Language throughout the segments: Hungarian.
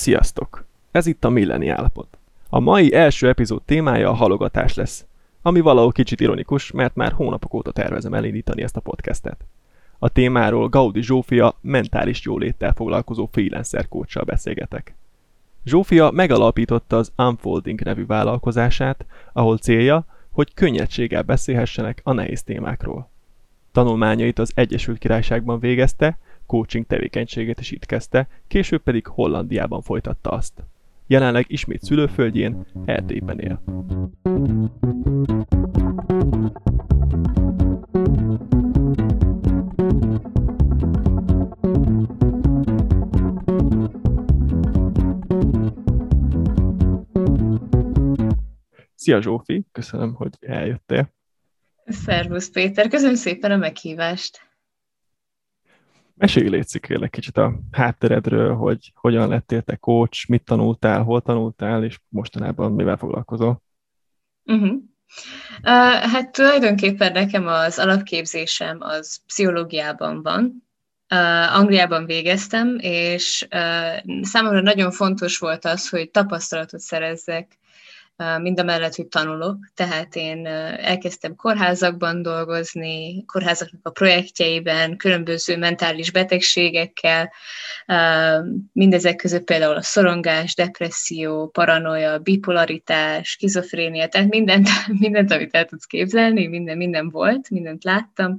Sziasztok! Ez itt a Milleni állapot. A mai első epizód témája a halogatás lesz, ami valahol kicsit ironikus, mert már hónapok óta tervezem elindítani ezt a podcastet. A témáról Gaudi Zsófia mentális jóléttel foglalkozó freelancer coachsal beszélgetek. Zsófia megalapította az Unfolding nevű vállalkozását, ahol célja, hogy könnyedséggel beszélhessenek a nehéz témákról. Tanulmányait az Egyesült Királyságban végezte, coaching tevékenységét is itt kezdte, később pedig Hollandiában folytatta azt. Jelenleg ismét szülőföldjén, Erdélyben él. Szia Zsófi, köszönöm, hogy eljöttél. Szervusz Péter, köszönöm szépen a meghívást. Mesélj létszik kérlek kicsit a hátteredről, hogy hogyan lettél te coach, mit tanultál, hol tanultál, és mostanában mivel foglalkozol? Uh-huh. Uh, hát tulajdonképpen nekem az alapképzésem az pszichológiában van. Uh, Angliában végeztem, és uh, számomra nagyon fontos volt az, hogy tapasztalatot szerezzek mind a mellett, hogy tanulok, tehát én elkezdtem kórházakban dolgozni, kórházaknak a projektjeiben, különböző mentális betegségekkel, mindezek között például a szorongás, depresszió, paranoia, bipolaritás, skizofrénia, tehát mindent, mindent, amit el tudsz képzelni, minden, minden volt, mindent láttam.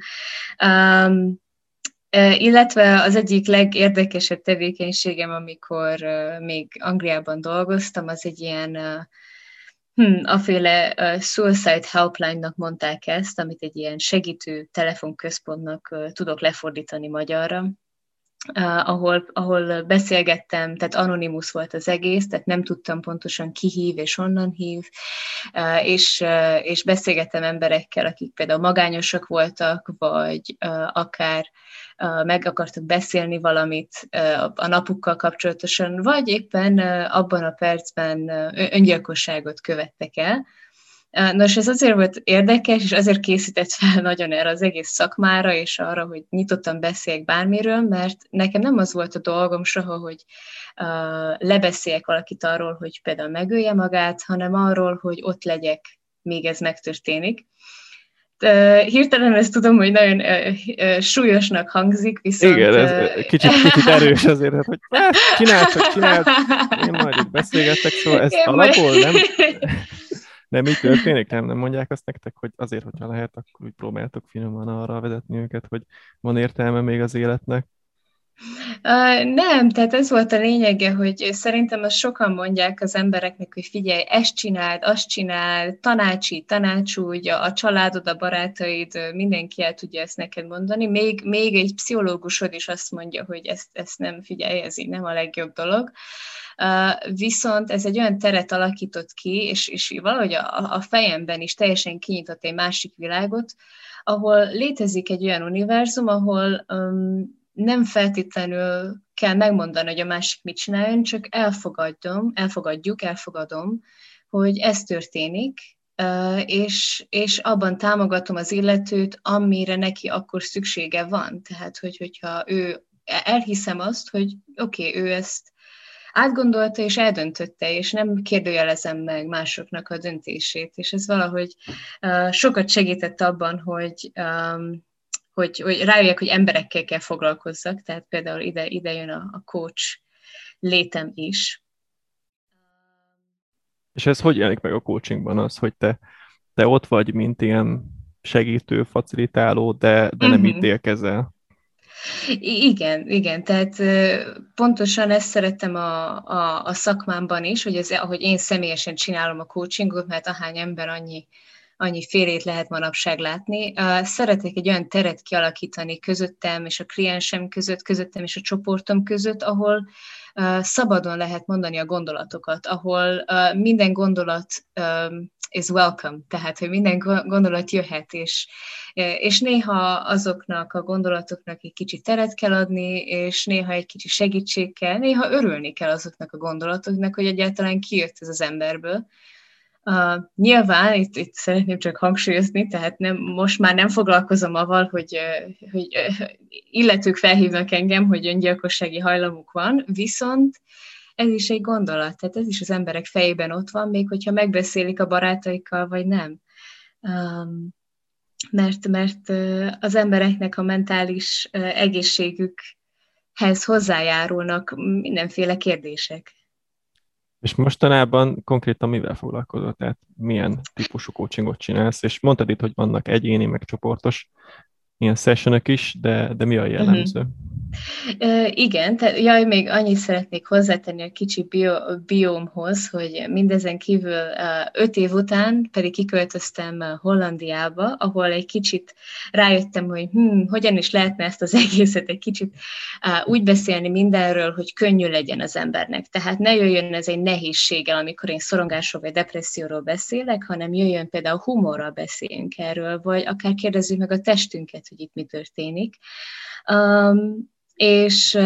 Illetve az egyik legérdekesebb tevékenységem, amikor még Angliában dolgoztam, az egy ilyen Hmm, aféle uh, Suicide Helpline-nak mondták ezt, amit egy ilyen segítő telefonközpontnak uh, tudok lefordítani magyarra, uh, ahol, ahol beszélgettem, tehát anonimus volt az egész, tehát nem tudtam pontosan ki hív és honnan hív, uh, és, uh, és beszélgettem emberekkel, akik például magányosak voltak, vagy uh, akár meg akartak beszélni valamit a napukkal kapcsolatosan, vagy éppen abban a percben öngyilkosságot követtek el. Nos, ez azért volt érdekes, és azért készített fel nagyon erre az egész szakmára, és arra, hogy nyitottan beszéljek bármiről, mert nekem nem az volt a dolgom soha, hogy uh, lebeszéljek valakit arról, hogy például megölje magát, hanem arról, hogy ott legyek, még ez megtörténik hirtelen ezt tudom, hogy nagyon súlyosnak hangzik, viszont... Igen, ez kicsit, kicsit erős azért, hát, hogy hát, csináld, csak csináld, én majd itt beszélgetek, szóval ez alapból nem, nem így történik, nem, nem mondják azt nektek, hogy azért, hogyha lehet, akkor úgy próbáltok finoman arra vezetni őket, hogy van értelme még az életnek. Nem, tehát ez volt a lényege, hogy szerintem azt sokan mondják az embereknek, hogy figyelj, ezt csináld, azt csináld, tanácsi, tanácsúgy, a családod, a barátaid, mindenki el tudja ezt neked mondani. Még, még egy pszichológusod is azt mondja, hogy ezt, ezt nem figyelj, ez így nem a legjobb dolog. Uh, viszont ez egy olyan teret alakított ki, és, és valahogy a, a fejemben is teljesen kinyitott egy másik világot, ahol létezik egy olyan univerzum, ahol um, nem feltétlenül kell megmondani, hogy a másik mit csináljon, csak elfogadom, elfogadjuk, elfogadom, hogy ez történik, és, és abban támogatom az illetőt, amire neki akkor szüksége van. Tehát, hogy, hogyha ő elhiszem azt, hogy oké, okay, ő ezt átgondolta és eldöntötte, és nem kérdőjelezem meg másoknak a döntését, és ez valahogy uh, sokat segített abban, hogy um, hogy, hogy rájöjjek, hogy emberekkel kell foglalkozzak, tehát például ide, ide jön a, a coach létem is. És ez hogy jelenik meg a coachingban az, hogy te, te ott vagy, mint ilyen segítő, facilitáló, de, de nem uh-huh. ítélkezel? Igen, igen, tehát pontosan ezt szerettem a, a, a szakmámban is, hogy ez, ahogy én személyesen csinálom a coachingot, mert ahány ember annyi annyi félét lehet manapság látni. Szeretek egy olyan teret kialakítani közöttem és a kliensem között, közöttem és a csoportom között, ahol szabadon lehet mondani a gondolatokat, ahol minden gondolat is welcome, tehát hogy minden gondolat jöhet, és, és néha azoknak a gondolatoknak egy kicsit teret kell adni, és néha egy kicsi segítség kell, néha örülni kell azoknak a gondolatoknak, hogy egyáltalán kijött ez az emberből. Uh, nyilván, itt, itt szeretném csak hangsúlyozni, tehát nem, most már nem foglalkozom avval, hogy, hogy illetők felhívnak engem, hogy öngyilkossági hajlamuk van, viszont ez is egy gondolat, tehát ez is az emberek fejében ott van, még hogyha megbeszélik a barátaikkal, vagy nem. Um, mert, mert az embereknek a mentális egészségükhez hozzájárulnak mindenféle kérdések. És mostanában konkrétan mivel foglalkozol? Tehát milyen típusú coachingot csinálsz? És mondtad itt, hogy vannak egyéni, meg csoportos ilyen sessionök is, de, de mi a jellemző? Uh-huh. Igen, tehát jaj, még annyit szeretnék hozzátenni a kicsi bio, biomhoz, hogy mindezen kívül öt év után pedig kiköltöztem Hollandiába, ahol egy kicsit rájöttem, hogy hm, hogyan is lehetne ezt az egészet egy kicsit úgy beszélni mindenről, hogy könnyű legyen az embernek. Tehát ne jöjjön ez egy nehézséggel, amikor én szorongásról vagy depresszióról beszélek, hanem jöjjön például humorral beszéljünk erről, vagy akár kérdezzük meg a testünket, hogy itt mi történik. Um, és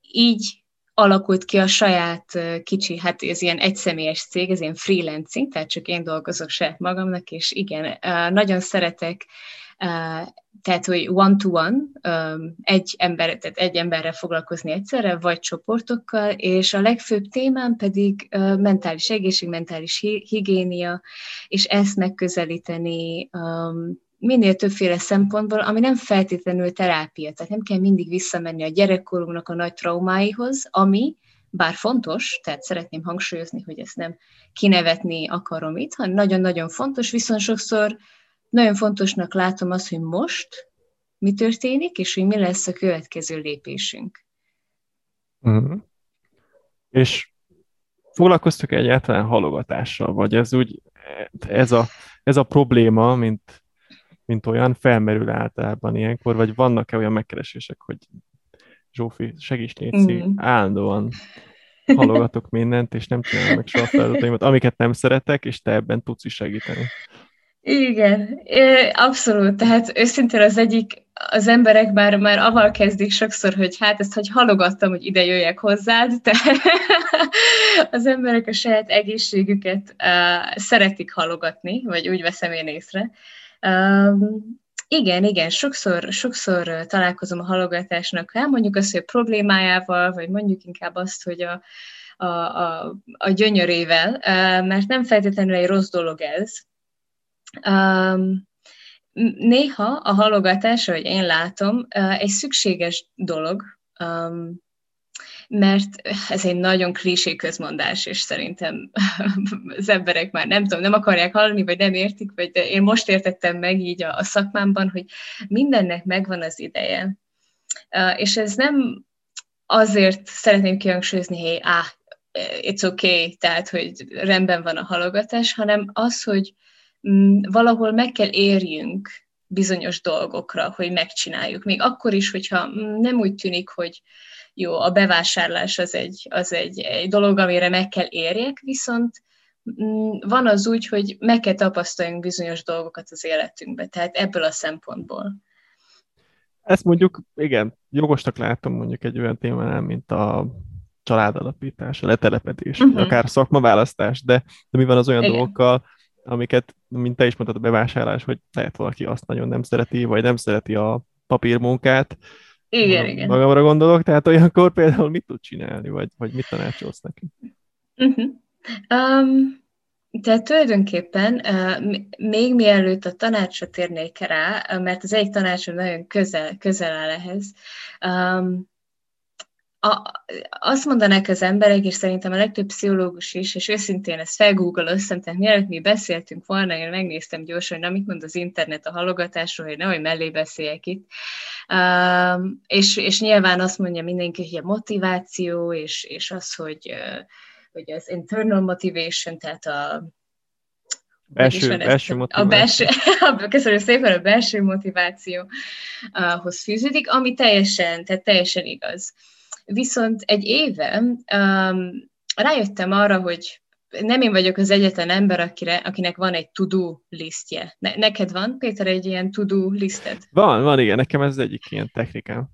így alakult ki a saját kicsi, hát ez ilyen egyszemélyes cég, ez ilyen freelancing, tehát csak én dolgozok saját magamnak, és igen, nagyon szeretek, tehát, hogy one-to-one, egy, ember, tehát egy emberrel foglalkozni egyszerre, vagy csoportokkal, és a legfőbb témám pedig mentális egészség, mentális higiénia, és ezt megközelíteni minél többféle szempontból, ami nem feltétlenül terápia, tehát nem kell mindig visszamenni a gyerekkorunknak a nagy traumáihoz, ami, bár fontos, tehát szeretném hangsúlyozni, hogy ezt nem kinevetni akarom itt, hanem nagyon-nagyon fontos, viszont sokszor nagyon fontosnak látom azt, hogy most mi történik, és hogy mi lesz a következő lépésünk. Uh-huh. És foglalkoztok egyáltalán halogatással, vagy ez úgy, ez a, ez a probléma, mint mint olyan, felmerül általában ilyenkor, vagy vannak-e olyan megkeresések, hogy Zsófi, segíts Néci, mm. állandóan halogatok mindent, és nem csinálom meg soha feladataimat, amiket nem szeretek, és te ebben tudsz is segíteni. Igen, abszolút. Tehát őszintén az egyik, az emberek már, már aval kezdik sokszor, hogy hát ezt, hogy halogattam, hogy ide jöjjek hozzád, de az emberek a saját egészségüket uh, szeretik halogatni, vagy úgy veszem én észre. Igen, igen, sokszor, sokszor találkozom a halogatásnak, elmondjuk azt, hogy a problémájával, vagy mondjuk inkább azt, hogy a, a, a, a gyönyörével, mert nem feltétlenül egy rossz dolog ez. Néha a halogatás, ahogy én látom, egy szükséges dolog, mert ez egy nagyon klisé közmondás, és szerintem az emberek már nem tudom, nem akarják hallani, vagy nem értik, vagy de én most értettem meg így a, a szakmámban, hogy mindennek megvan az ideje. És ez nem azért szeretném kihangsúlyozni, hogy ah, it's okay, tehát, hogy rendben van a halogatás, hanem az, hogy mm, valahol meg kell érjünk bizonyos dolgokra, hogy megcsináljuk. Még akkor is, hogyha mm, nem úgy tűnik, hogy jó, a bevásárlás az egy, az egy, egy dolog, amire meg kell érjek, viszont mm, van az úgy, hogy meg kell tapasztaljunk bizonyos dolgokat az életünkbe, tehát ebből a szempontból. Ezt mondjuk, igen, jogosnak látom mondjuk egy olyan témánál, mint a családalapítás, a letelepedés, uh-huh. akár szakmaválasztás, de, de mi van az olyan igen. dolgokkal, amiket, mint te is mondtad, a bevásárlás, hogy lehet valaki azt nagyon nem szereti, vagy nem szereti a papírmunkát, igen, magam, igen. Magamra gondolok, tehát olyankor például mit tud csinálni, vagy, vagy mit tanácsolsz neki? Uh-huh. Um, tehát tulajdonképpen uh, még mielőtt a tanácsra térnék rá, mert az egyik tanácsom nagyon közel, közel áll ehhez, um, a, azt mondanák az emberek, és szerintem a legtöbb pszichológus is, és őszintén ezt felgoogoloztam, tehát mielőtt mi beszéltünk volna, én megnéztem gyorsan, hogy na, mit mond az internet a halogatásról, hogy nehogy mellé beszéljek itt. És, és nyilván azt mondja mindenki, hogy a motiváció, és, és az, hogy, hogy az internal motivation, tehát a Belső, belső motiváció. A belső, köszönöm szépen, a belső motivációhoz fűződik, ami teljesen, tehát teljesen igaz. Viszont egy éve um, rájöttem arra, hogy nem én vagyok az egyetlen ember, akire, akinek van egy to-do listje. Ne, neked van, Péter, egy ilyen to-do listed? Van, van, igen, nekem ez egyik ilyen technikám.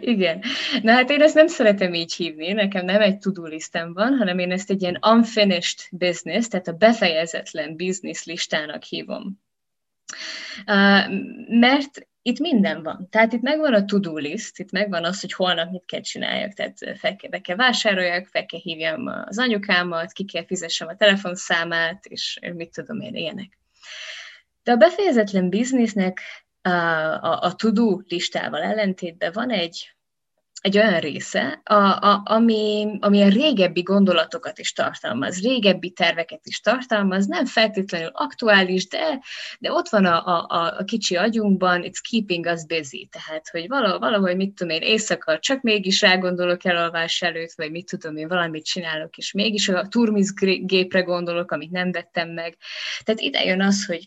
Igen. Na hát én ezt nem szeretem így hívni, nekem nem egy to-do listem van, hanem én ezt egy ilyen unfinished business, tehát a befejezetlen business listának hívom. Uh, mert itt minden van. Tehát itt megvan a to-do list, itt megvan az, hogy holnap mit kell csináljak, tehát fel kell, be kell vásároljak, fel kell hívjam az anyukámat, ki kell fizessem a telefonszámát, és mit tudom én, ilyenek. De a befejezetlen biznisznek a, a, a to-do listával ellentétben van egy egy olyan része, a, a, ami, ami a régebbi gondolatokat is tartalmaz, régebbi terveket is tartalmaz, nem feltétlenül aktuális, de, de ott van a, a, a kicsi agyunkban, it's keeping us busy, tehát, hogy valahogy, valahogy mit tudom én, éjszaka csak mégis rágondolok elalvás előtt, vagy mit tudom én, valamit csinálok, és mégis a turmizgépre gondolok, amit nem vettem meg. Tehát ide jön az, hogy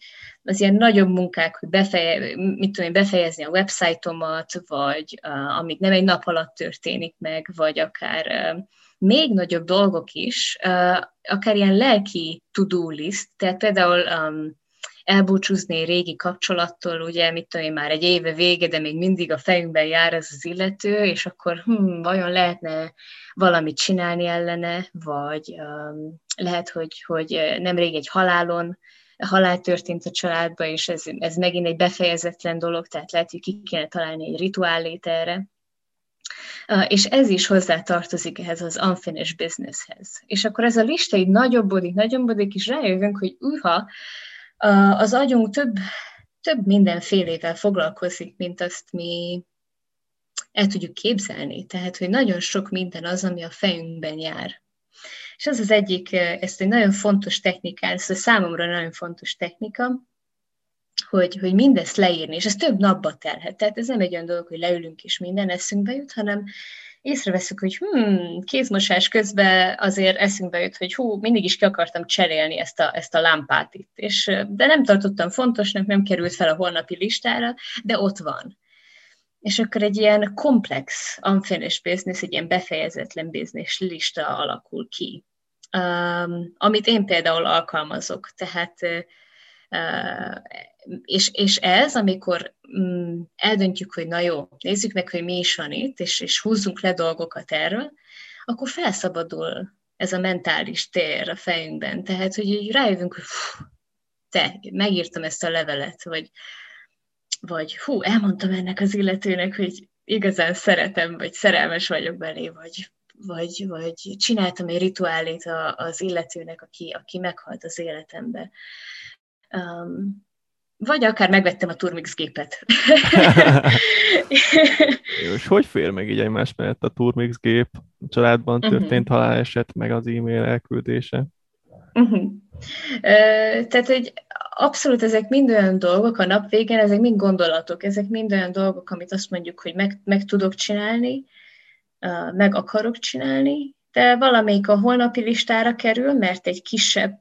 az ilyen nagyobb munkák, hogy befeje, mit tudom én, befejezni a websájtomat, vagy uh, amik nem egy nap alatt történik meg, vagy akár uh, még nagyobb dolgok is, uh, akár ilyen lelki to-do list, tehát például um, elbúcsúzni régi kapcsolattól, ugye, mit tudom én, már egy éve vége, de még mindig a fejünkben jár ez az illető, és akkor hm, vajon lehetne valamit csinálni ellene, vagy um, lehet, hogy, hogy nemrég egy halálon halál történt a családba, és ez, ez megint egy befejezetlen dolog, tehát lehet, hogy ki kéne találni egy rituálét erre. És ez is hozzá tartozik ehhez az unfinished businesshez. És akkor ez a lista így nagyobbodik, nagyobbodik, és rájövünk, hogy uha, az agyunk több, több mindenfélével foglalkozik, mint azt mi el tudjuk képzelni. Tehát, hogy nagyon sok minden az, ami a fejünkben jár. És ez az egyik, ezt egy nagyon fontos technikán, ez a számomra nagyon fontos technika, hogy, hogy mindezt leírni, és ez több napba telhet. Tehát ez nem egy olyan dolog, hogy leülünk és minden eszünkbe jut, hanem észreveszünk, hogy hmm, kézmosás közben azért eszünkbe jut, hogy hú, mindig is ki akartam cserélni ezt a, ezt a lámpát itt. És, de nem tartottam fontosnak, nem került fel a holnapi listára, de ott van. És akkor egy ilyen komplex unfinished business, egy ilyen befejezetlen business lista alakul ki, um, amit én például alkalmazok. Tehát uh, és, és ez, amikor um, eldöntjük, hogy na jó, nézzük meg, hogy mi is van itt, és, és húzzunk le dolgokat erről, akkor felszabadul ez a mentális tér a fejünkben. Tehát, hogy rájövünk, hogy te, megírtam ezt a levelet, vagy vagy hú, elmondtam ennek az illetőnek, hogy igazán szeretem, vagy szerelmes vagyok belé, vagy, vagy, vagy csináltam egy rituálét az illetőnek, aki, aki meghalt az életembe. Um, vagy akár megvettem a Turmix gépet. És hogy fér meg így egymás mellett a Turmix gép, a családban mhm. történt uh-huh. haláleset, meg az e-mail elküldése? Uh-huh. Tehát, hogy abszolút ezek mind olyan dolgok a nap végén, ezek mind gondolatok, ezek mind olyan dolgok, amit azt mondjuk, hogy meg, meg tudok csinálni, meg akarok csinálni, de valamelyik a holnapi listára kerül, mert egy kisebb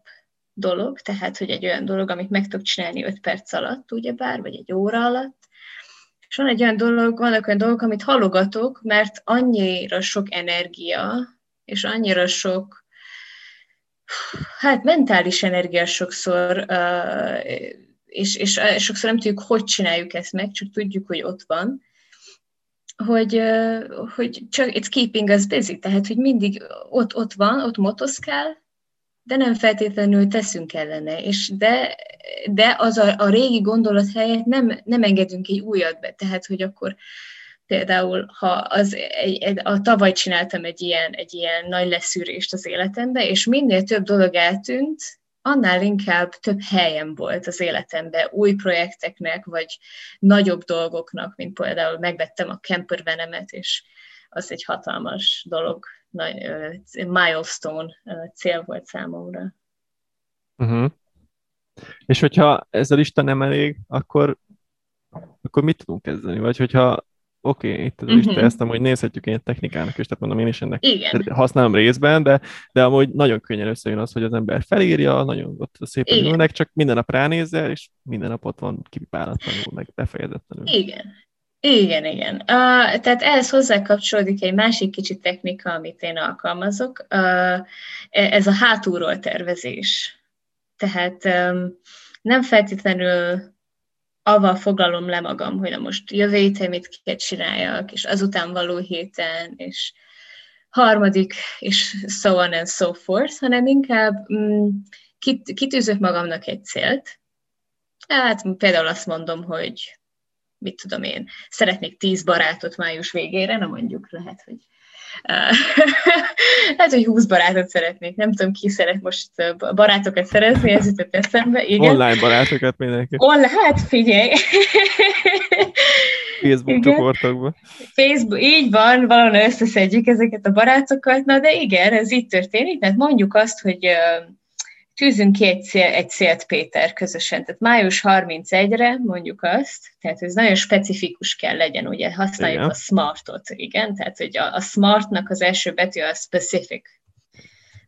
dolog, tehát, hogy egy olyan dolog, amit meg tudok csinálni 5 perc alatt, ugyebár, vagy egy óra alatt, és van egy olyan dolog, vannak olyan dolgok, amit halogatok, mert annyira sok energia, és annyira sok hát mentális energia sokszor, és, és sokszor nem tudjuk, hogy csináljuk ezt meg, csak tudjuk, hogy ott van, hogy, hogy csak it's keeping us busy, tehát, hogy mindig ott, ott van, ott motoszkál, de nem feltétlenül teszünk ellene, és de, de az a, a régi gondolat helyett nem, nem engedünk egy újat be, tehát, hogy akkor Például, ha az, egy, egy, a tavaly csináltam egy ilyen, egy ilyen nagy leszűrést az életembe, és minél több dolog eltűnt, annál inkább több helyem volt az életemben új projekteknek, vagy nagyobb dolgoknak, mint például megvettem a campervenemet, és az egy hatalmas dolog, nagy, milestone cél volt számomra. Uh-huh. És hogyha ez a lista nem elég, akkor, akkor mit tudunk kezdeni? Vagy hogyha oké, okay, itt az uh-huh. lista, ezt amúgy nézhetjük egy technikának is, tehát mondom, én is ennek Igen. használom részben, de, de amúgy nagyon könnyen összejön az, hogy az ember felírja, nagyon ott szépen Igen. ülnek, csak minden nap ránézzel, és minden nap ott van kipipálatlanul, meg befejezetlenül. Igen. Igen, igen. Uh, tehát ehhez hozzá kapcsolódik egy másik kicsi technika, amit én alkalmazok. Uh, ez a hátulról tervezés. Tehát um, nem feltétlenül avval foglalom le magam, hogy na most jövő héten mit kell csináljak, és azután való héten, és harmadik, és so on and so forth, hanem inkább mm, kit, kitűzök magamnak egy célt. Hát például azt mondom, hogy mit tudom én, szeretnék tíz barátot május végére, na mondjuk lehet, hogy lehet, hogy 20 barátot szeretnék. Nem tudom, ki szeret most barátokat szerezni, ez jutott eszembe. Igen. Online barátokat mindenki. Online, hát figyelj! Facebook igen. csoportokban. Facebook, így van, valahol összeszedjük ezeket a barátokat, na de igen, ez így történik, tehát mondjuk azt, hogy tűzünk ki egy, cél, egy célt, Péter, közösen. Tehát május 31-re mondjuk azt, tehát ez nagyon specifikus kell legyen, ugye használjuk igen. a smartot, igen, tehát hogy a, a smartnak az első betű a specific,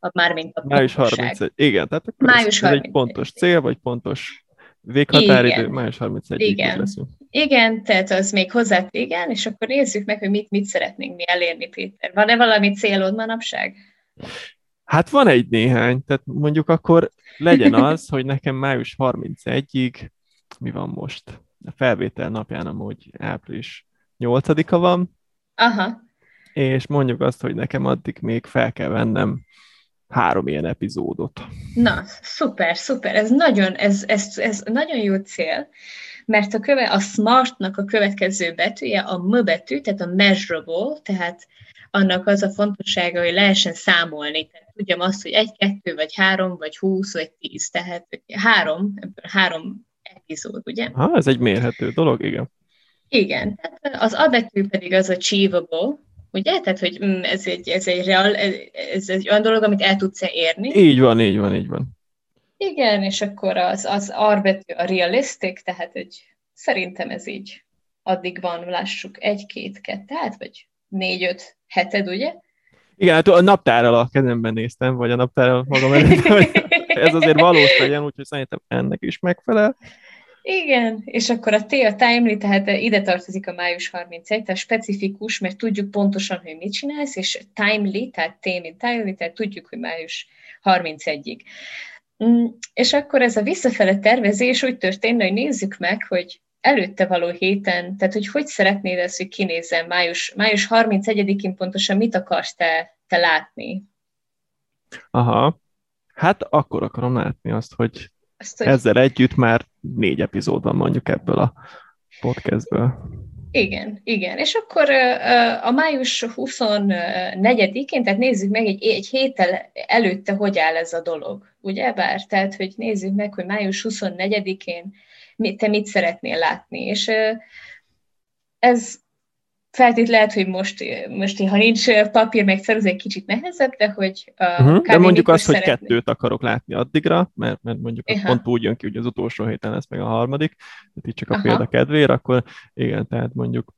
a, mármint a Május 31, igen, tehát akkor május ez, ez egy pontos cél, vagy pontos véghatáridő, igen. május 31 igen. leszünk. Igen, tehát az még hozzá, igen, és akkor nézzük meg, hogy mit, mit szeretnénk mi elérni, Péter. Van-e valami célod manapság? Hát van egy néhány, tehát mondjuk akkor legyen az, hogy nekem május 31-ig, mi van most? A felvétel napján amúgy április 8-a van. Aha. És mondjuk azt, hogy nekem addig még fel kell vennem három ilyen epizódot. Na, szuper, szuper. Ez nagyon, ez, ez, ez nagyon jó cél, mert a, köve, a smartnak a következő betűje a M betű, tehát a measurable, tehát annak az a fontossága, hogy lehessen számolni. Tehát tudjam azt, hogy egy, kettő, vagy három, vagy húsz, vagy tíz. Tehát három, három epizód, ugye? Ha, ez egy mérhető dolog, igen. Igen, tehát az A betű pedig az achievable, ugye? Tehát, hogy mm, ez egy, ez egy, real, ez egy olyan dolog, amit el tudsz érni. Így van, így van, így van. Igen, és akkor az, az R betű a realistic, tehát hogy szerintem ez így addig van, lássuk, egy-két, kettő, vagy négy-öt heted, ugye? Igen, hát a naptárral a kezemben néztem, vagy a naptárral magam előtt, ez azért valós legyen, úgyhogy szerintem ennek is megfelel. Igen, és akkor a T a timely, tehát ide tartozik a május 31, tehát specifikus, mert tudjuk pontosan, hogy mit csinálsz, és timely, tehát T, mint timely, tehát tudjuk, hogy május 31-ig. Mm, és akkor ez a visszafele tervezés úgy történne, hogy nézzük meg, hogy előtte való héten, tehát hogy hogy szeretnéd ezt, hogy kinézzen május, május 31-én pontosan mit akarsz te, te látni? Aha, hát akkor akarom látni azt, hogy, azt, hogy ezzel együtt már négy epizód van mondjuk ebből a podcastből. Igen, igen. És akkor a május 24-én, tehát nézzük meg egy, egy héttel előtte, hogy áll ez a dolog, ugye bár? Tehát, hogy nézzük meg, hogy május 24-én te mit szeretnél látni. És ez feltét lehet, hogy most, most ha nincs papír, meg ez egy kicsit nehezebb, de hogy a uh-huh, De mondjuk azt, hogy kettőt akarok látni addigra, mert, mert mondjuk uh-huh. pont úgy jön ki, hogy az utolsó héten lesz meg a harmadik, tehát itt csak a uh-huh. példa kedvéért, akkor igen, tehát mondjuk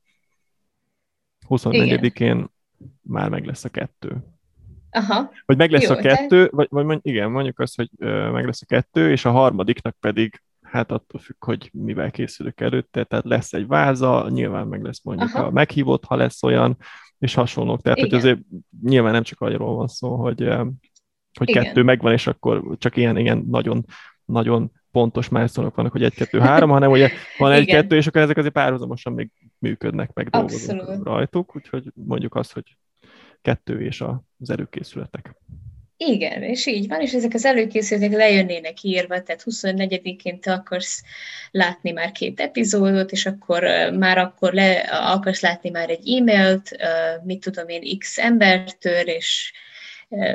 24-én már meg lesz a kettő. Aha. Vagy meg lesz Jó, a kettő, de... vagy, vagy igen, mondjuk azt, hogy meg lesz a kettő, és a harmadiknak pedig hát attól függ, hogy mivel készülök előtte, tehát lesz egy váza, nyilván meg lesz mondjuk Aha. a meghívott, ha lesz olyan, és hasonlók. Tehát, Igen. hogy azért nyilván nem csak arról van szó, hogy, hogy Igen. kettő megvan, és akkor csak ilyen, ilyen nagyon, nagyon pontos milestone vannak, hogy egy, kettő, három, hanem ugye van egy, kettő, és akkor ezek azért párhuzamosan még működnek, meg dolgozunk rajtuk, úgyhogy mondjuk azt, hogy kettő és az előkészületek. Igen, és így van, és ezek az előkészületek lejönnének írva, tehát 24-én te akarsz látni már két epizódot, és akkor már akkor le, akarsz látni már egy e-mailt, mit tudom én, x embertől, és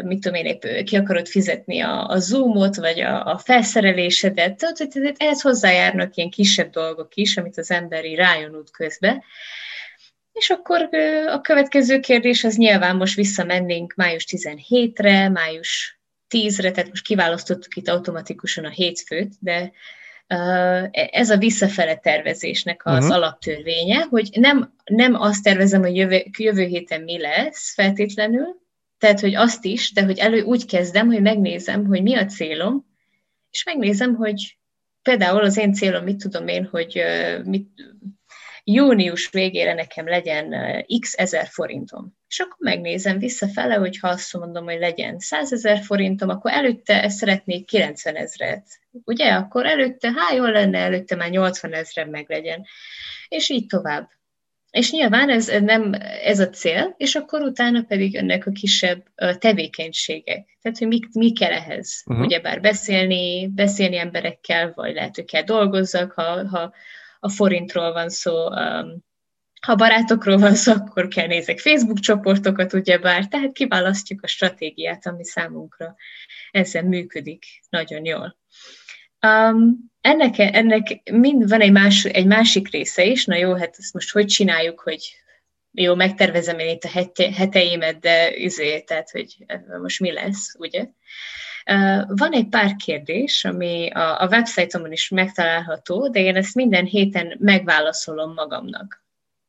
mit tudom én, épp ki akarod fizetni a, a Zoomot, vagy a, a felszerelésedet, tehát ehhez hozzájárnak ilyen kisebb dolgok is, amit az emberi rájön út közben, és akkor a következő kérdés az nyilván most visszamennénk május 17-re, május 10-re, tehát most kiválasztottuk itt automatikusan a hétfőt, de ez a visszafele tervezésnek az uh-huh. alaptörvénye, hogy nem, nem azt tervezem, hogy jövő, jövő héten mi lesz feltétlenül, tehát, hogy azt is, de hogy elő úgy kezdem, hogy megnézem, hogy mi a célom, és megnézem, hogy például az én célom, mit tudom én, hogy mit, június végére nekem legyen x ezer forintom. És akkor megnézem visszafele, hogy ha azt mondom, hogy legyen 100 ezer forintom, akkor előtte szeretnék 90 ezret. Ugye? Akkor előtte, hát jól lenne, előtte már 80 ezeren meg legyen. És így tovább. És nyilván ez nem ez a cél, és akkor utána pedig önnek a kisebb tevékenységek. Tehát, hogy mi, mi kell ehhez. Uh-huh. Ugyebár beszélni, beszélni emberekkel, vagy lehet, hogy kell dolgozzak, ha, ha a forintról van szó, um, ha barátokról van szó, akkor kell nézek Facebook csoportokat, ugyebár, tehát kiválasztjuk a stratégiát, ami számunkra ezzel működik nagyon jól. Um, ennek, ennek mind van egy, más, egy másik része is, na jó, hát ezt most hogy csináljuk, hogy jó, megtervezem én itt a heteimet, de izé, tehát, hogy most mi lesz, ugye? Van egy pár kérdés, ami a, a websájtomon is megtalálható, de én ezt minden héten megválaszolom magamnak.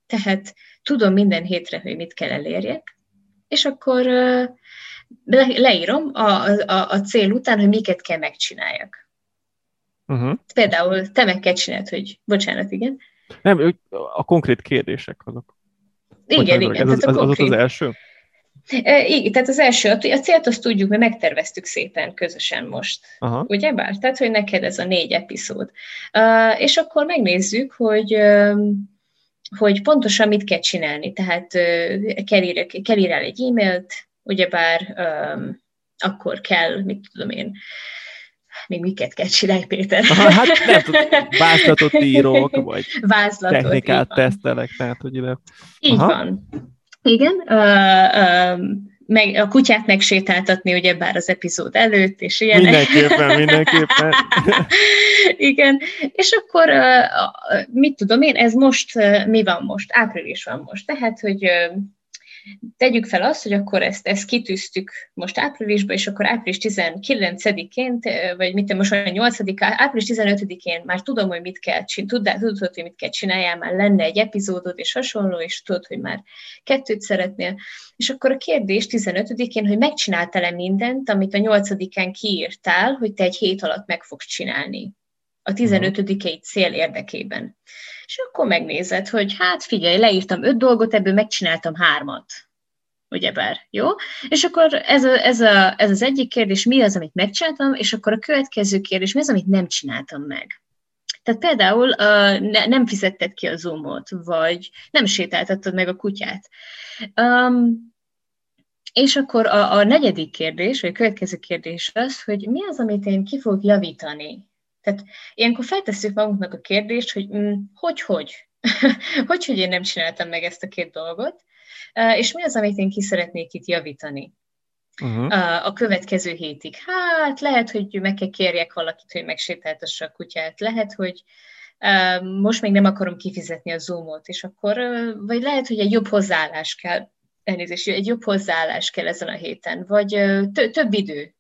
Tehát tudom minden hétre, hogy mit kell elérjek, és akkor le, leírom a, a, a cél után, hogy miket kell megcsináljak. Uh-huh. Például te meg kell csinálni, hogy bocsánat, igen. Nem, a konkrét kérdések azok. Igen, igen. Ez az, az, az, az első? Igen, tehát az első, a célt azt tudjuk, mert megterveztük szépen közösen most. Aha. Ugye bár? Tehát, hogy neked ez a négy epizód. Uh, és akkor megnézzük, hogy hogy pontosan mit kell csinálni. Tehát uh, kell ír el egy e-mailt, ugyebár um, akkor kell, mit tudom én, még miket kell csinálni, Péter? Hát nem tudom, vázlatot írok, vagy Vázlatot, technikát tesztelek, tehát hogy ide... Így Aha. van. Igen, uh, uh, meg, a kutyát megsétáltatni, ugye bár az epizód előtt, és ilyen. Mindenképpen, mindenképpen. Igen, és akkor mit tudom én, ez most, mi van most? Április van most, tehát, hogy tegyük fel azt, hogy akkor ezt, ezt kitűztük most áprilisba, és akkor április 19-én, vagy mit most a 8 április 15-én már tudom, hogy mit kell csinálni, tudod, hogy mit kell csináljál, már lenne egy epizódod és hasonló, és tudod, hogy már kettőt szeretnél. És akkor a kérdés 15-én, hogy megcsináltál-e mindent, amit a 8-án kiírtál, hogy te egy hét alatt meg fogsz csinálni a 15 cél érdekében és akkor megnézed, hogy hát figyelj, leírtam öt dolgot, ebből megcsináltam hármat. Ugyebár, jó? És akkor ez, a, ez, a, ez az egyik kérdés, mi az, amit megcsináltam, és akkor a következő kérdés, mi az, amit nem csináltam meg. Tehát például uh, ne, nem fizetted ki a zoomot, vagy nem sétáltattad meg a kutyát. Um, és akkor a, a negyedik kérdés, vagy a következő kérdés az, hogy mi az, amit én ki fogok javítani tehát ilyenkor feltesszük magunknak a kérdést, hogy mm, hogy, hogy? hogy, hogy én nem csináltam meg ezt a két dolgot, és mi az, amit én ki szeretnék itt javítani uh-huh. a következő hétig. Hát lehet, hogy meg kell kérjek valakit, hogy megsétáltassa a kutyát, lehet, hogy most még nem akarom kifizetni a zoomot, és akkor, vagy lehet, hogy egy jobb hozzáállás kell, elnézést, egy jobb hozzáállás kell ezen a héten, vagy több idő,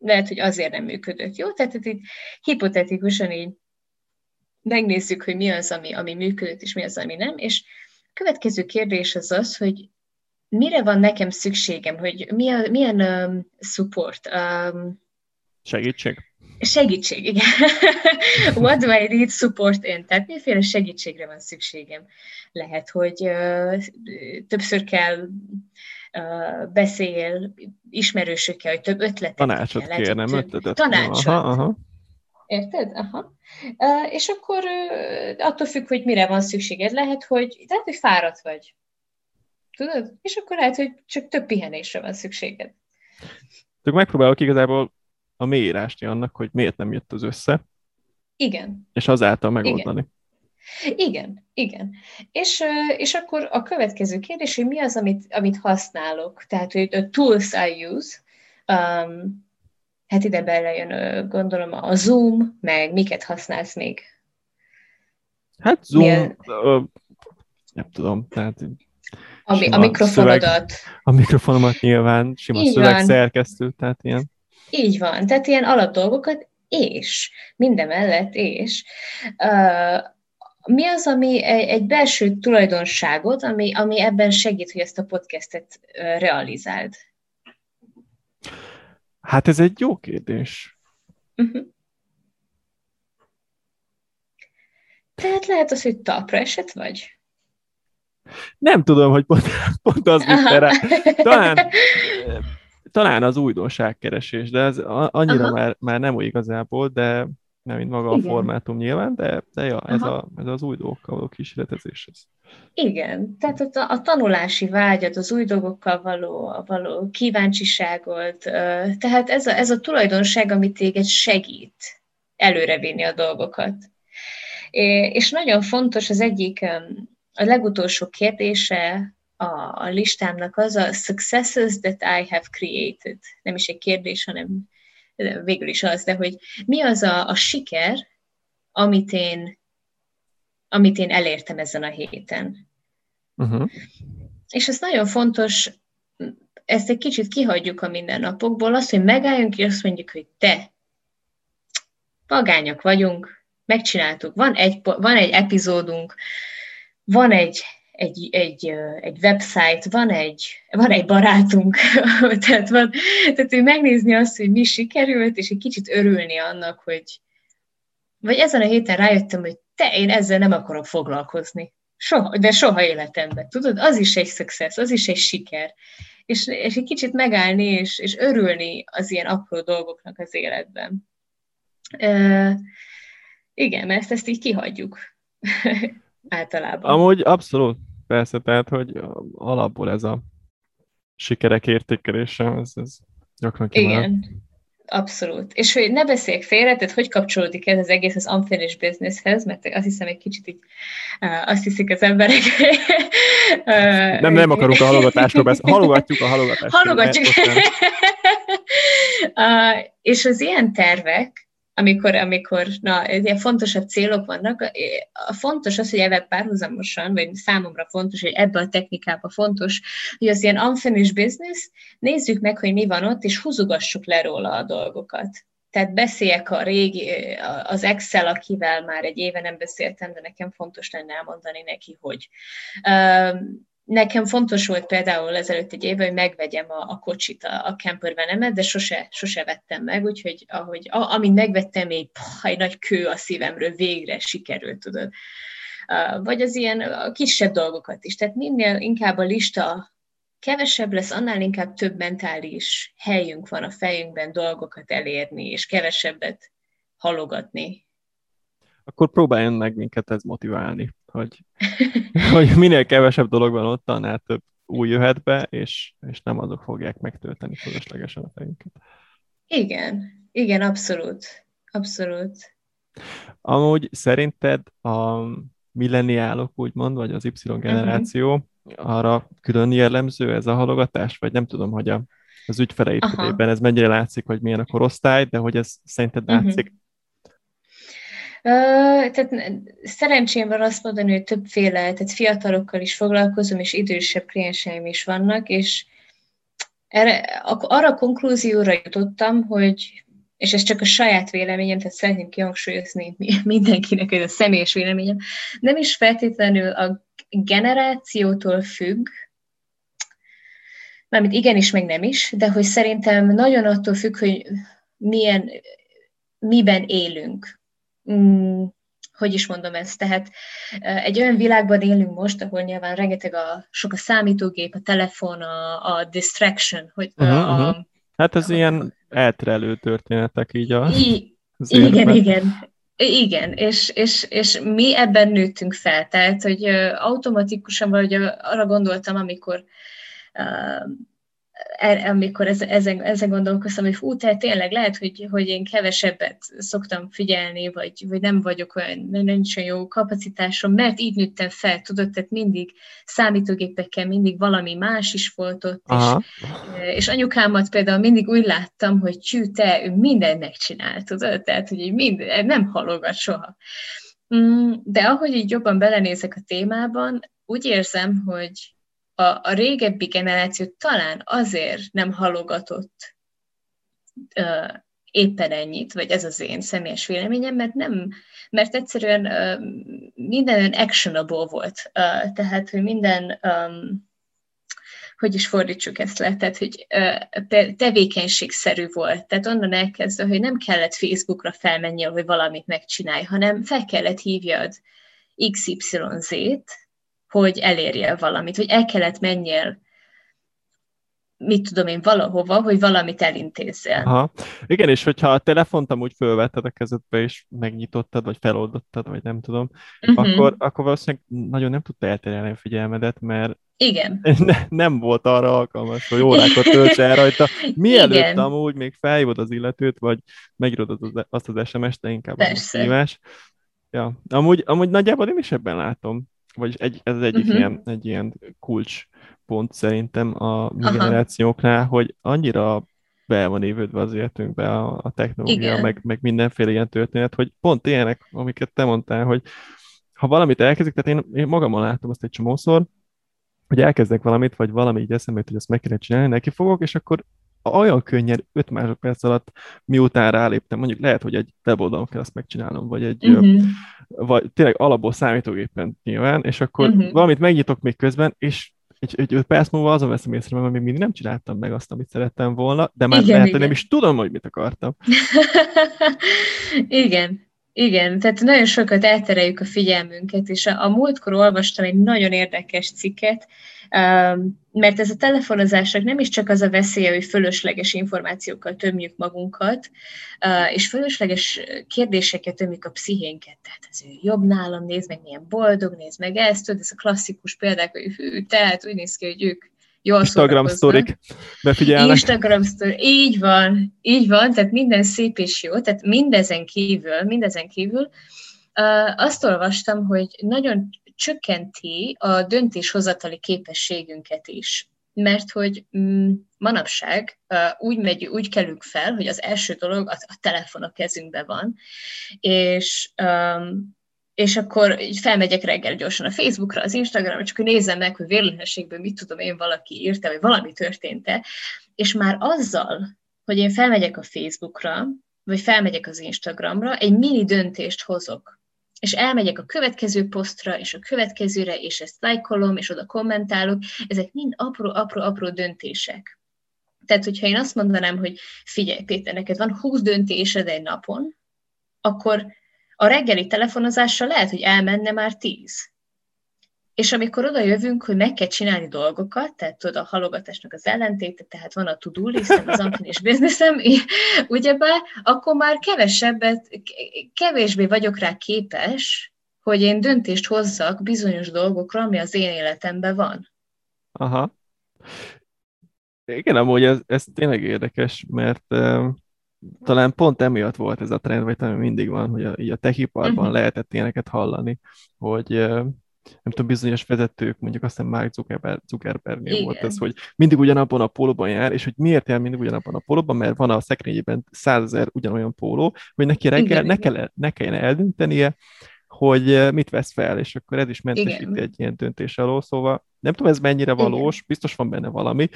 lehet, hogy azért nem működött. Jó? Tehát itt hipotetikusan így megnézzük, hogy mi az, ami, ami működött, és mi az, ami nem, és a következő kérdés az az, hogy mire van nekem szükségem, hogy milyen, milyen um, support? Um, Segítség. Segítség, igen. What do I need support in? Tehát miféle segítségre van szükségem? Lehet, hogy uh, többször kell beszél ismerősökkel, hogy több ötletet Tanácsot kell, kér, nem ötletet? Tanácsot. Aha, aha. Érted? Aha. Uh, és akkor uh, attól függ, hogy mire van szükséged. Lehet, hogy, lehet, hogy fáradt vagy. Tudod? És akkor lehet, hogy csak több pihenésre van szükséged. Csak megpróbálok igazából a mélyírásni annak, hogy miért nem jött az össze. Igen. És azáltal megoldani. Igen. Igen, igen. És, és akkor a következő kérdés, hogy mi az, amit, amit használok, tehát hogy a tools I use, um, hát ide belejön, gondolom, a Zoom, meg miket használsz még? Hát Zoom, ö, nem tudom, tehát a, a mikrofonodat. Szöveg, a mikrofonomat nyilván, sima Így szövegszerkesztő, tehát ilyen. Így van, tehát ilyen alapdolgokat, és minden mellett, és uh, mi az, ami egy belső tulajdonságot, ami, ami ebben segít, hogy ezt a podcastet realizáld? Hát ez egy jó kérdés. Uh-huh. Tehát lehet az, hogy talpra esett vagy? Nem tudom, hogy pont, pont az mit rá. Talán, talán az újdonságkeresés, de ez annyira már, már nem új igazából, de nem mint maga Igen. a formátum nyilván, de, de ja, ez, a, ez az új dolgokkal való kísérletezés. Ez. Igen, tehát a, a tanulási vágyat, az új dolgokkal való, való kíváncsiságot, tehát ez a, ez a tulajdonság, ami téged segít előrevinni a dolgokat. És nagyon fontos az egyik, a legutolsó kérdése a, a listámnak az a successes that I have created. Nem is egy kérdés, hanem végül is az, de hogy mi az a, a siker, amit én, amit én elértem ezen a héten. Uh-huh. És ez nagyon fontos, ezt egy kicsit kihagyjuk a mindennapokból, azt, hogy megálljunk, és azt mondjuk, hogy te, pagányak vagyunk, megcsináltuk, van egy, van egy epizódunk, van egy, egy, egy, egy website, van egy, van egy barátunk, tehát, van, tehát hogy megnézni azt, hogy mi sikerült, és egy kicsit örülni annak, hogy vagy ezen a héten rájöttem, hogy te, én ezzel nem akarok foglalkozni. Soha, de soha életemben. Tudod, az is egy success, az is egy siker. És, és egy kicsit megállni, és, és örülni az ilyen apró dolgoknak az életben. Uh, igen, mert ezt így kihagyjuk általában. Amúgy abszolút, persze, tehát, hogy alapból ez a sikerek értékelése, ez, ez gyakran kimarad. Igen, abszolút. És hogy ne beszéljek félre, tehát hogy kapcsolódik ez az egész az unfinished businesshez, mert azt hiszem egy kicsit így azt hiszik az emberek. nem, nem akarunk a halogatásról beszélni, halogatjuk a halogatást. Halogatjuk. uh, és az ilyen tervek, amikor, amikor na, ilyen fontosabb célok vannak, a fontos az, hogy ebben párhuzamosan, vagy számomra fontos, hogy ebbe a technikába fontos, hogy az ilyen unfinished business, nézzük meg, hogy mi van ott, és húzogassuk le róla a dolgokat. Tehát beszéljek a régi, az Excel, akivel már egy éve nem beszéltem, de nekem fontos lenne elmondani neki, hogy nekem fontos volt például ezelőtt egy évben, hogy megvegyem a, a kocsit, a, a campervenemet, de sose, sose vettem meg, úgyhogy ahogy, a, amint megvettem, pah, egy nagy kő a szívemről végre sikerült, tudod. Vagy az ilyen kisebb dolgokat is. Tehát minél inkább a lista kevesebb lesz, annál inkább több mentális helyünk van a fejünkben dolgokat elérni, és kevesebbet halogatni. Akkor próbáljon meg minket ez motiválni hogy, hogy minél kevesebb dolog van ott, annál több új jöhet be, és, és nem azok fogják megtölteni fölöslegesen a fejünket. Igen, igen, abszolút. Abszolút. Amúgy szerinted a milleniálok, úgymond, vagy az Y generáció, uh-huh. arra külön jellemző ez a halogatás, vagy nem tudom, hogy a, az ügyfeleid ez mennyire látszik, hogy milyen a korosztály, de hogy ez szerinted mhm. látszik uh-huh tehát szerencsém van azt mondani, hogy többféle, tehát fiatalokkal is foglalkozom, és idősebb klienseim is vannak, és erre, arra a konklúzióra jutottam, hogy és ez csak a saját véleményem, tehát szeretném kihangsúlyozni mindenkinek, hogy a személyes véleményem, nem is feltétlenül a generációtól függ, mármint igenis, meg nem is, de hogy szerintem nagyon attól függ, hogy milyen, miben élünk mm, hogy is mondom ezt, tehát egy olyan világban élünk most, ahol nyilván rengeteg a, sok a számítógép, a telefon, a, a distraction, hogy uh-huh, a, uh-huh. Hát ez a, ilyen elterelő történetek így a... I, igen, igen, igen. Igen, és, és, és mi ebben nőttünk fel, tehát, hogy automatikusan valahogy arra gondoltam, amikor Er, amikor ezen, ezen gondolkoztam, hogy hú, tehát tényleg lehet, hogy, hogy én kevesebbet szoktam figyelni, vagy, vagy nem vagyok olyan, nincs olyan jó kapacitásom, mert így nőttem fel, tudod, tehát mindig számítógépekkel mindig valami más is volt ott, és, és anyukámat például mindig úgy láttam, hogy csű, te, ő mindent megcsinál, tudod, tehát, hogy mind, nem halogat soha. Mm, de ahogy így jobban belenézek a témában, úgy érzem, hogy a, a régebbi generáció talán azért nem halogatott uh, éppen ennyit, vagy ez az én személyes véleményem, mert nem, mert egyszerűen uh, minden olyan actionable volt, uh, tehát, hogy minden um, hogy is fordítsuk ezt le, tehát, hogy uh, tevékenységszerű volt. Tehát onnan elkezdve, hogy nem kellett Facebookra felmenjél, hogy valamit megcsinálj, hanem fel kellett hívjad XYZ-t, hogy elérje valamit, hogy el kellett menjél mit tudom én, valahova, hogy valamit elintézzél. Aha. Igen, és hogyha a telefont amúgy fölvetted a kezedbe, és megnyitottad, vagy feloldottad, vagy nem tudom, uh-huh. akkor, akkor valószínűleg nagyon nem tudta elterelni a figyelmedet, mert igen. Ne, nem volt arra alkalmas, hogy órákat tölts el rajta. Mielőtt Igen. amúgy még felhívod az illetőt, vagy megírod az, azt az SMS-t, de inkább Persze. a hívás, Ja, amúgy, amúgy nagyjából én is ebben látom, vagy egy, ez egyik uh-huh. ilyen, egy ilyen kulcs pont szerintem a mi Aha. generációknál, hogy annyira be van évődve az életünkbe a, a technológia, meg, meg mindenféle ilyen történet, hogy pont ilyenek, amiket te mondtál, hogy ha valamit elkezdik, tehát én, én magamon látom azt egy csomószor, hogy elkezdek valamit, vagy valami így eszembe hogy ezt meg kéne csinálni, neki fogok, és akkor olyan könnyen 5 másodperc alatt, miután ráléptem, mondjuk lehet, hogy egy weboldalon kell ezt megcsinálnom, vagy egy, uh-huh. vagy tényleg alapból számítógépen nyilván, és akkor uh-huh. valamit megnyitok még közben, és egy, egy öt perc múlva azon veszem észre, mert még mindig nem csináltam meg azt, amit szerettem volna, de már igen, lehet, igen. nem is tudom, hogy mit akartam. igen, igen, tehát nagyon sokat eltereljük a figyelmünket, és a, a múltkor olvastam egy nagyon érdekes cikket, mert ez a telefonozásnak nem is csak az a veszélye, hogy fölösleges információkkal tömjük magunkat, és fölösleges kérdéseket tömjük a pszichénket. Tehát ez ő jobb nálam, nézd meg, milyen boldog, nézd meg ezt, tudod, ez a klasszikus példák, hogy hű, tehát úgy néz ki, hogy ők jól Instagram sztorik befigyelnek. Instagram sztorik, így van, így van, tehát minden szép és jó, tehát mindezen kívül, mindezen kívül uh, azt olvastam, hogy nagyon csökkenti a döntéshozatali képességünket is. Mert hogy mm, manapság úgy, megy, úgy kelünk fel, hogy az első dolog a, a telefon a kezünkben van, és és akkor felmegyek reggel gyorsan a Facebookra, az Instagramra, csak nézem meg, hogy véletlenségből mit tudom én, valaki írta, vagy valami történt-e, és már azzal, hogy én felmegyek a Facebookra, vagy felmegyek az Instagramra, egy mini döntést hozok. És elmegyek a következő posztra, és a következőre, és ezt lájkolom, és oda kommentálok. Ezek mind apró-apró-apró döntések. Tehát, hogyha én azt mondanám, hogy figyelj, Péter, neked van 20 döntésed egy napon, akkor a reggeli telefonozással lehet, hogy elmenne már tíz. És amikor oda jövünk, hogy meg kell csinálni dolgokat, tehát tudod, a halogatásnak az ellentéte, tehát van a to-do listem, az és bizniszem, ugyebár, akkor már kevesebbet, kevésbé vagyok rá képes, hogy én döntést hozzak bizonyos dolgokra, ami az én életemben van. Aha. Igen, amúgy ez, ez tényleg érdekes, mert talán pont emiatt volt ez a trend, vagy talán mindig van, hogy a, így a techiparban uh-huh. lehetett ilyeneket hallani, hogy nem tudom, bizonyos vezetők, mondjuk azt hiszem Mark Zuckerberg, Zuckerbergnél volt ez, hogy mindig ugyanabban a pólóban jár, és hogy miért jár mindig ugyanabban a pólóban, mert van a szekrényében százezer ugyanolyan póló, hogy neki reggel igen, ne, kell, ne kelljen eldöntenie, hogy mit vesz fel, és akkor ez is mentesíti egy ilyen döntés alól, szóval nem tudom, ez mennyire valós, igen. biztos van benne valami,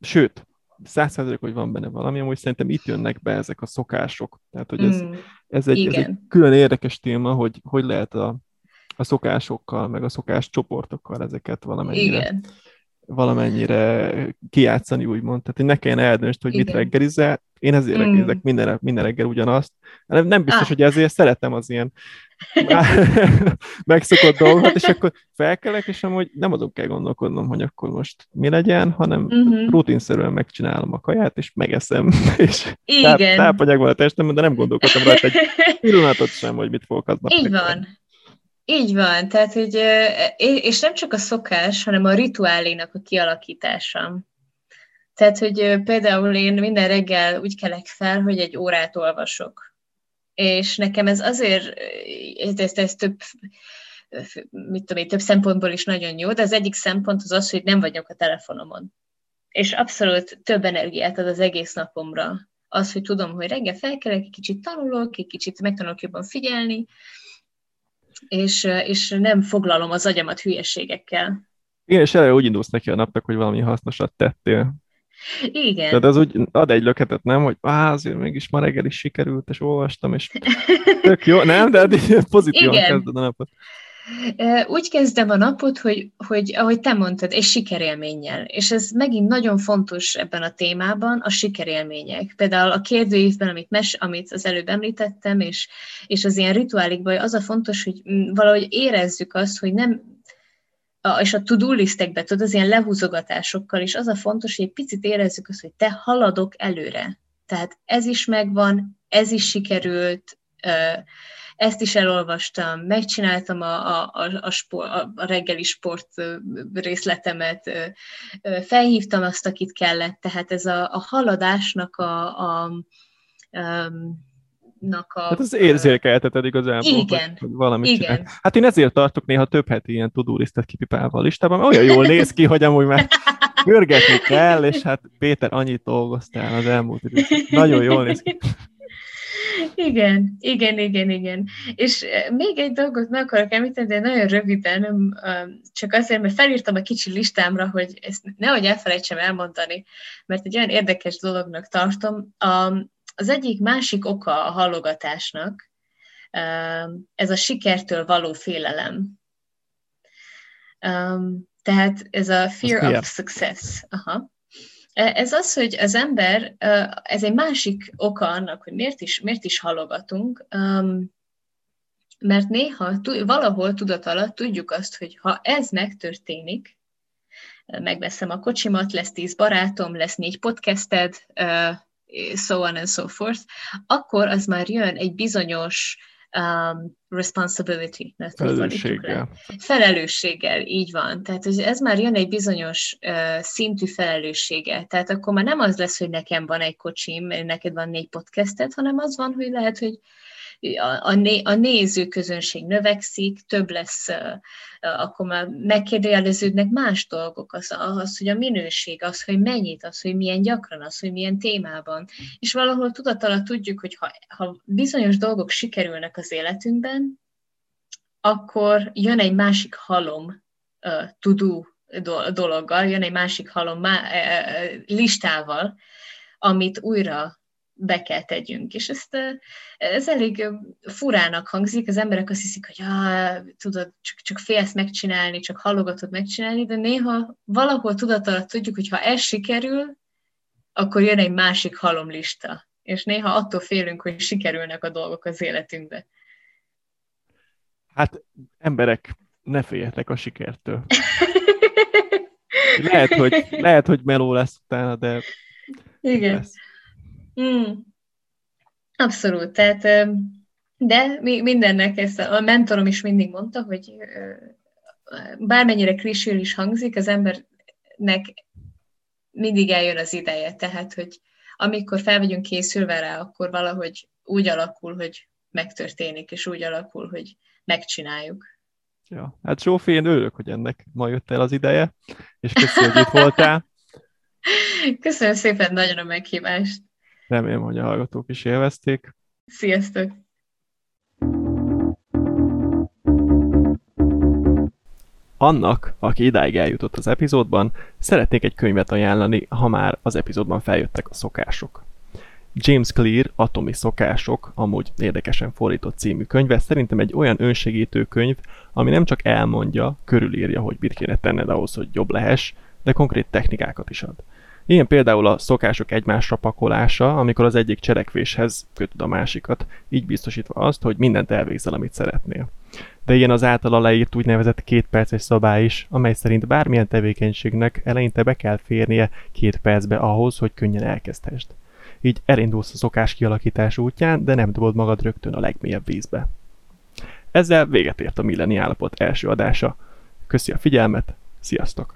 sőt, százszerzelék, hogy van benne valami, amúgy szerintem itt jönnek be ezek a szokások. Tehát, hogy ez, mm, ez, egy, ez egy külön érdekes téma, hogy hogy lehet a, a szokásokkal, meg a szokás csoportokkal ezeket valamennyire, Igen. valamennyire kijátszani, úgymond. Tehát, hogy ne kelljen eldöntsd, hogy Igen. mit reggelizel, én ezért mm. reggelizek minden, minden reggel ugyanazt. Nem, nem biztos, ah. hogy ezért szeretem az ilyen megszokott dolgokat, és akkor felkelek, és amúgy nem azon kell gondolkodnom, hogy akkor most mi legyen, hanem uh-huh. rutinszerűen megcsinálom a kaját, és megeszem, és Igen. tápanyag van a testemben, de nem gondolkodtam rá egy pillanatot sem, hogy mit fogok aznap. Így van. Így van, tehát hogy, és nem csak a szokás, hanem a rituálénak a kialakítása. Tehát, hogy például én minden reggel úgy kelek fel, hogy egy órát olvasok. És nekem ez azért, ez, ez több, mit tudom én, több szempontból is nagyon jó, de az egyik szempont az az, hogy nem vagyok a telefonomon. És abszolút több energiát ad az egész napomra. Az, hogy tudom, hogy reggel felkelek, egy kicsit tanulok, egy kicsit megtanulok jobban figyelni, és, és nem foglalom az agyamat hülyeségekkel. Igen, és eleve úgy indulsz neki a napnak, hogy valami hasznosat tettél. Igen. Tehát az úgy ad egy löketet, nem, hogy á, azért mégis ma reggel is sikerült, és olvastam, és tök jó, nem? De pozitívan Igen. kezded a napot. Úgy kezdem a napot, hogy, hogy ahogy te mondtad, egy sikerélménnyel. És ez megint nagyon fontos ebben a témában, a sikerélmények. Például a kérdőívben, amit, mes, amit az előbb említettem, és, és az ilyen rituálikban, az a fontos, hogy valahogy érezzük azt, hogy nem a, és a to-do listekbe, tudod, az ilyen lehúzogatásokkal is az a fontos, hogy egy picit érezzük azt, hogy te haladok előre. Tehát ez is megvan, ez is sikerült, ezt is elolvastam, megcsináltam a, a, a, a, sport, a reggeli sport részletemet, felhívtam azt, akit kellett, tehát ez a, a haladásnak a, a, a a... Hát az érzékelteted igazából, Igen. Hogy, valamit Igen. csinál. Hát én ezért tartok néha több heti ilyen tudulisztet kipipálva a listában, olyan jól néz ki, hogy amúgy már pörgetni kell, és hát Péter, annyit dolgoztál az elmúlt időszak. Nagyon jól néz ki. Igen, igen, igen, igen. És még egy dolgot meg akarok említeni, de nagyon röviden, csak azért, mert felírtam a kicsi listámra, hogy ezt nehogy elfelejtsem elmondani, mert egy olyan érdekes dolognak tartom. Az egyik másik oka a hallogatásnak, um, ez a sikertől való félelem. Tehát ez a fear milyen? of success. Aha. E, Ez az, hogy az ember, ez egy másik oka annak, hogy miért is, miért is halogatunk, mert néha valahol tudat alatt tudjuk azt, hogy ha ez megtörténik, megveszem a kocsimat, lesz tíz barátom, lesz négy podcasted, so on and so forth, akkor az már jön egy bizonyos responsibility. ezt Felelősséggel. felelősséggel, így van. Tehát hogy ez már jön egy bizonyos uh, szintű felelősséggel. Tehát akkor már nem az lesz, hogy nekem van egy kocsim, neked van négy podcasted, hanem az van, hogy lehet, hogy a, a, né, a nézőközönség növekszik, több lesz, akkor már megkérdőjeleződnek más dolgok, az, az, hogy a minőség, az, hogy mennyit, az, hogy milyen gyakran, az, hogy milyen témában. És valahol tudatalatt tudjuk, hogy ha, ha bizonyos dolgok sikerülnek az életünkben, akkor jön egy másik halom tudó do- dologgal, jön egy másik halom má- uh, listával, amit újra be kell tegyünk. És ezt, ez elég furának hangzik, az emberek azt hiszik, hogy ah, tudod, csak, csak félsz megcsinálni, csak hallogatod megcsinálni, de néha valahol tudatalat tudjuk, hogy ha ez sikerül, akkor jön egy másik halomlista. És néha attól félünk, hogy sikerülnek a dolgok az életünkbe. Hát emberek, ne féljetek a sikertől. Lehet, hogy, lehet, hogy meló lesz utána, de Igen. lesz. Mm. Abszolút. Tehát, de mi- mindennek ez, a mentorom is mindig mondta, hogy bármennyire krisül is hangzik, az embernek mindig eljön az ideje. Tehát, hogy amikor fel vagyunk készülve rá, akkor valahogy úgy alakul, hogy megtörténik, és úgy alakul, hogy megcsináljuk. Ja. Hát Zsófi, én örülök, hogy ennek ma jött el az ideje, és köszönöm, hogy itt voltál. Köszönöm szépen nagyon a meghívást. Remélem, hogy a hallgatók is élvezték. Sziasztok! Annak, aki idáig eljutott az epizódban, szeretnék egy könyvet ajánlani, ha már az epizódban feljöttek a szokások. James Clear Atomi szokások, amúgy érdekesen fordított című könyve, szerintem egy olyan önsegítő könyv, ami nem csak elmondja, körülírja, hogy mit kéne tenned ahhoz, hogy jobb lehess, de konkrét technikákat is ad. Ilyen például a szokások egymásra pakolása, amikor az egyik cselekvéshez kötöd a másikat, így biztosítva azt, hogy mindent elvégzel, amit szeretnél. De ilyen az általa leírt úgynevezett két perces szabály is, amely szerint bármilyen tevékenységnek eleinte be kell férnie két percbe ahhoz, hogy könnyen elkezdhessd. Így elindulsz a szokás kialakítás útján, de nem dobod magad rögtön a legmélyebb vízbe. Ezzel véget ért a Milleni Állapot első adása. Köszi a figyelmet, sziasztok!